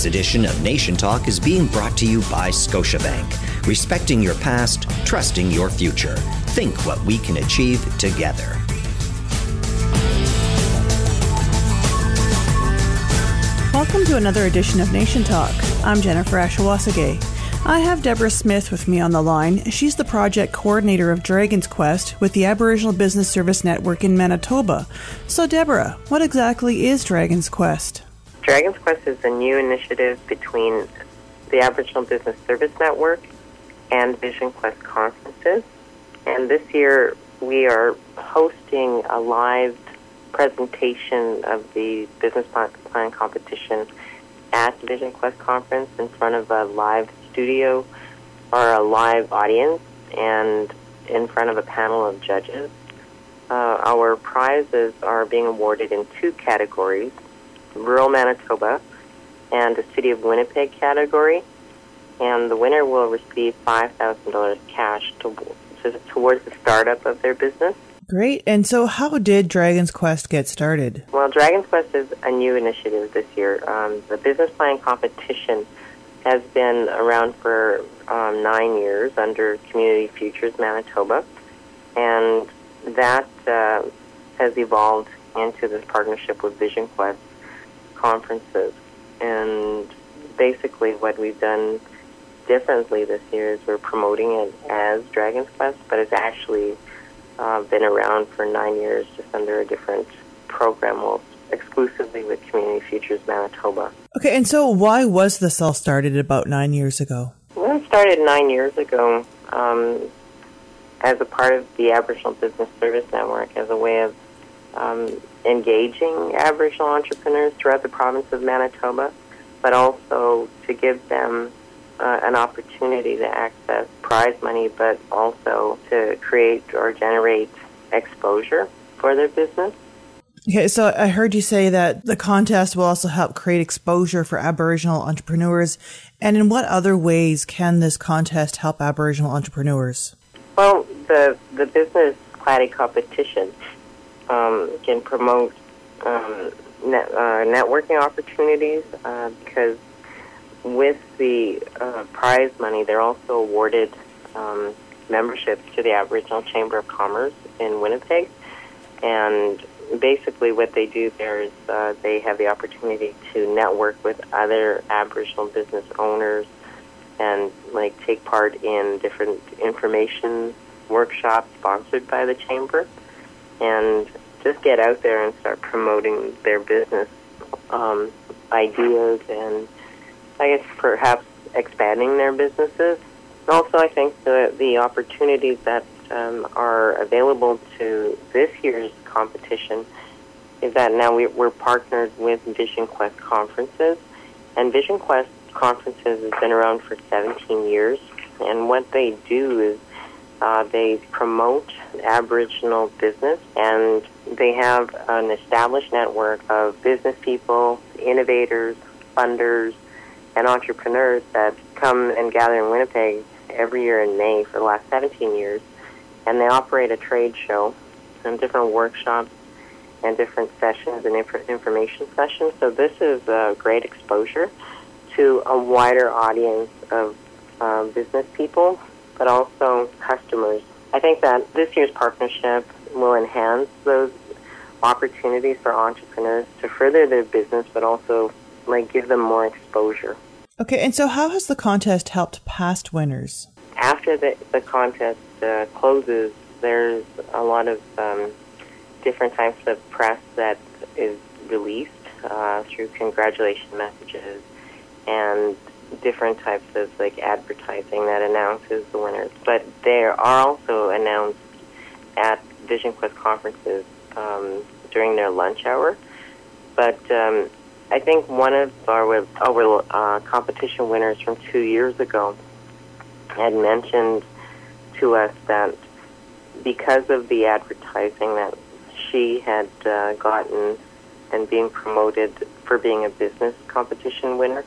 This edition of Nation Talk is being brought to you by Scotiabank. Respecting your past, trusting your future. Think what we can achieve together. Welcome to another edition of Nation Talk. I'm Jennifer Ashawasegai. I have Deborah Smith with me on the line. She's the project coordinator of Dragon's Quest with the Aboriginal Business Service Network in Manitoba. So, Deborah, what exactly is Dragon's Quest? Dragon's Quest is a new initiative between the Aboriginal Business Service Network and Vision Quest conferences. And this year we are hosting a live presentation of the business plan competition at Vision Quest conference in front of a live studio or a live audience and in front of a panel of judges. Uh, our prizes are being awarded in two categories rural Manitoba and the City of Winnipeg category. And the winner will receive $5,000 cash to, to, towards the startup of their business. Great. And so, how did Dragon's Quest get started? Well, Dragon's Quest is a new initiative this year. Um, the business plan competition has been around for um, nine years under Community Futures Manitoba, and that uh, has evolved into this partnership with Vision Quest conferences. And basically, what we've done differently this year is we're promoting it as Dragon's Quest, but it's actually uh, been around for nine years, just under a different program, well, exclusively with Community Futures Manitoba. Okay, and so why was this all started about nine years ago? Well, it started nine years ago um, as a part of the Aboriginal Business Service Network as a way of um, engaging Aboriginal entrepreneurs throughout the province of Manitoba, but also to give them uh, an opportunity to access prize money, but also to create or generate exposure for their business. Okay, so I heard you say that the contest will also help create exposure for Aboriginal entrepreneurs. And in what other ways can this contest help Aboriginal entrepreneurs? Well, the the business planning competition um, can promote um, net, uh, networking opportunities uh, because with the uh, prize money, they're also awarded um, memberships to the Aboriginal Chamber of Commerce in Winnipeg. And basically, what they do there is uh, they have the opportunity to network with other Aboriginal business owners and like take part in different information workshops sponsored by the chamber and just get out there and start promoting their business um, ideas and I guess perhaps expanding their businesses. Also, I think the the opportunities that um, are available to this year's competition is that now we, we're partnered with Vision Quest conferences, and Vision Quest conferences has been around for 17 years, and what they do is uh, they promote Aboriginal business and they have an established network of business people, innovators, funders, and entrepreneurs that come and gather in Winnipeg every year in May for the last 17 years. And they operate a trade show and different workshops and different sessions and inf- information sessions. So this is a great exposure to a wider audience of uh, business people but also customers. I think that this year's partnership will enhance those opportunities for entrepreneurs to further their business, but also like give them more exposure. Okay, and so how has the contest helped past winners? After the, the contest uh, closes, there's a lot of um, different types of press that is released uh, through congratulation messages and different types of like advertising that announces the winners, but they are also announced at Vision Quest conferences um, during their lunch hour. But um, I think one of our, our uh, competition winners from two years ago had mentioned to us that because of the advertising that she had uh, gotten and being promoted for being a business competition winner,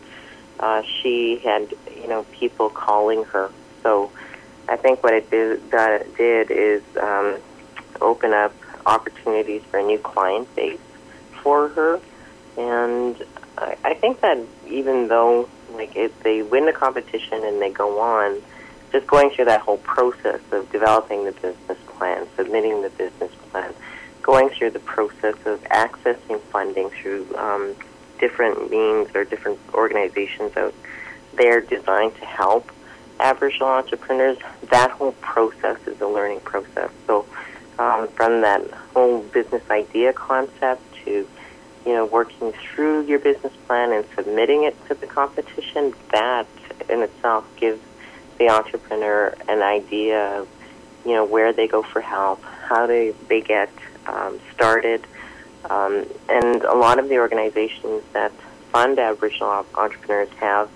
uh, she had you know people calling her. So I think what it did, that it did is um, open up opportunities for a new client base for her, and I, I think that even though like if they win the competition and they go on, just going through that whole process of developing the business plan, submitting the business plan, going through the process of accessing funding through um, different means or different organizations out there designed to help Aboriginal entrepreneurs, that whole process is a learning process. So um, from that whole business idea concept to you know working through your business plan and submitting it to the competition, that in itself gives the entrepreneur an idea of you know where they go for help, how they they get um, started, um, and a lot of the organizations that fund Aboriginal entrepreneurs have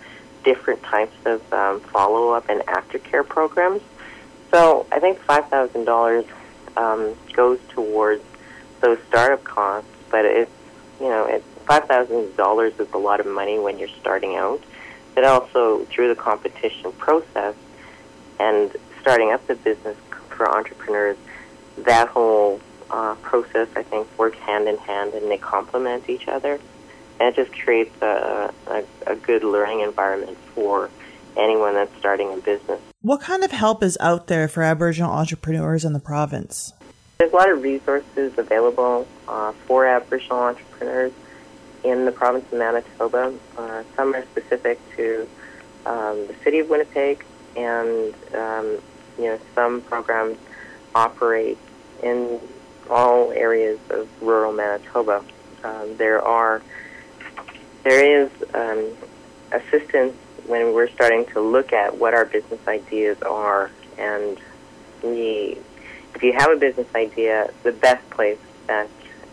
different types of um, follow up and aftercare programs. So I think five thousand dollars um, goes towards those startup costs, but it's you know it's five thousand dollars is a lot of money when you're starting out. But also through the competition process and starting up the business for entrepreneurs, that whole uh, process I think works hand in hand and they complement each other. And it just creates a, a, a good learning environment for anyone that's starting a business. What kind of help is out there for Aboriginal entrepreneurs in the province? There's a lot of resources available uh, for Aboriginal entrepreneurs in the province of Manitoba. Uh, some are specific to um, the city of Winnipeg, and um, you know some programs operate in all areas of rural Manitoba. Um, there are there is um, assistance when we're starting to look at what our business ideas are, and we, if you have a business idea, the best place that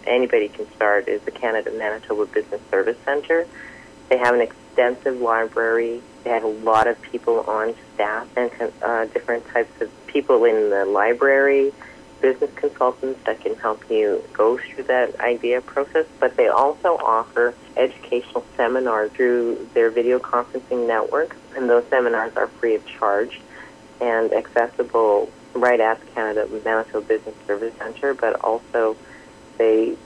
anybody can start is the Canada Manitoba Business Service Center. They have an extensive library. They have a lot of people on staff and uh, different types of people in the library, business consultants that can help you go through that idea process, but they also offer educational seminars through their video conferencing network, and those seminars are free of charge and accessible right at Canada Manitoba Business Service Center, but also they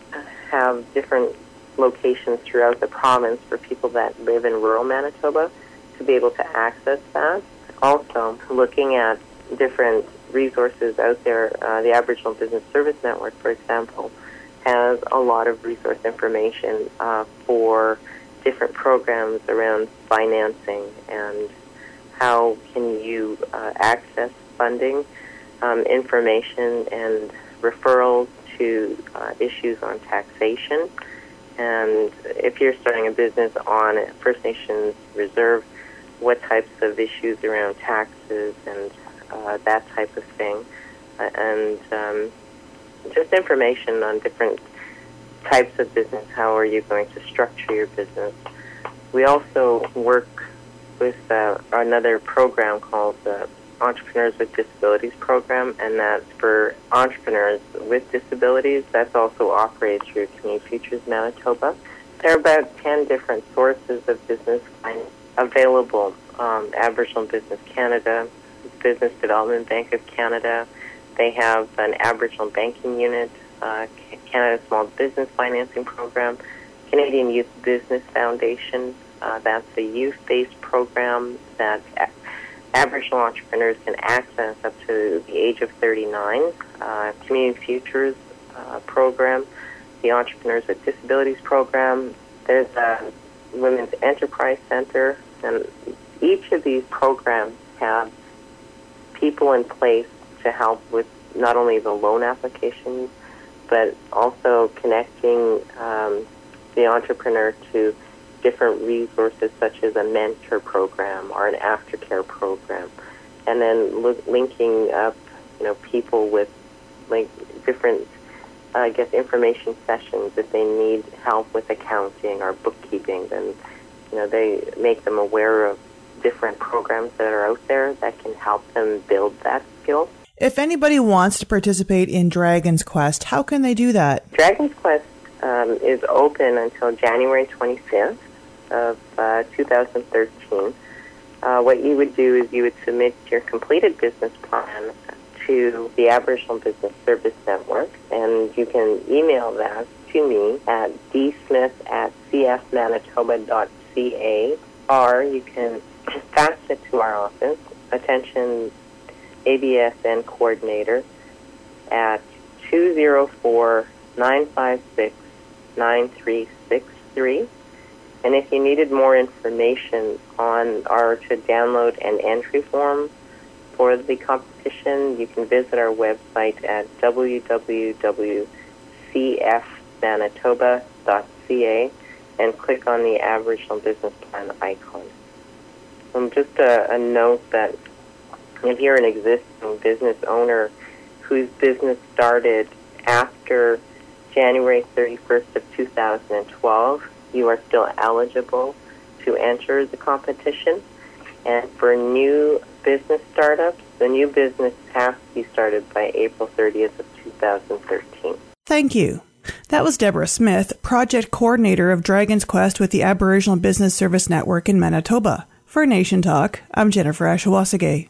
have different locations throughout the province for people that live in rural Manitoba to be able to access that. Also, looking at different resources out there, uh, the Aboriginal Business Service Network, for example, has a lot of resource information uh, for different programs around financing and how can you uh, access funding, um, information, and referrals to uh, issues on taxation. And if you're starting a business on First Nations reserve, what types of issues around taxes and uh, that type of thing, uh, and um, just information on different types of business. How are you going to structure your business? We also work with uh, another program called the Entrepreneurs with Disabilities program, and that's for entrepreneurs with disabilities. That's also operated through Community Futures Manitoba. There are about 10 different sources of business available. Um, Aboriginal Business Canada, Business Development Bank of Canada. They have an Aboriginal banking unit, uh, Canada Small Business Financing Program, Canadian Youth Business Foundation. Uh, that's a youth-based program that a- Aboriginal entrepreneurs can access up to the age of 39. Uh, Community Futures uh, program, the Entrepreneurs with Disabilities program. There's a Women's Enterprise Center, and each of these programs have people in place to help with not only the loan applications, but also connecting um, the entrepreneur to different resources such as a mentor program or an aftercare program, and then lo- linking up, you know, people with like different, I guess, information sessions if they need help with accounting or bookkeeping. Then, you know, they make them aware of different programs that are out there that can help them build that skill. If anybody wants to participate in Dragon's Quest, how can they do that? Dragon's Quest um, is open until January 25th of uh, 2013. Uh, what you would do is you would submit your completed business plan to the Aboriginal Business Service Network, and you can email that to me at dsmith at cfmanitoba.ca, or you can it to our office, attention ABSN coordinator, at 204 956 9363. And if you needed more information on or to download an entry form for the competition, you can visit our website at www.cfmanitoba.ca and click on the Aboriginal Business Plan icon. Um, just a, a note that if you're an existing business owner whose business started after January 31st of 2012, you are still eligible to enter the competition. And for new business startups, the new business has to be started by April 30th of 2013. Thank you. That was Deborah Smith, project coordinator of Dragon's Quest with the Aboriginal Business Service Network in Manitoba. For Nation Talk, I'm Jennifer Ashawasegai.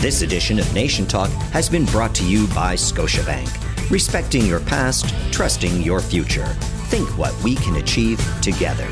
This edition of Nation Talk has been brought to you by Scotiabank. Respecting your past, trusting your future. Think what we can achieve together.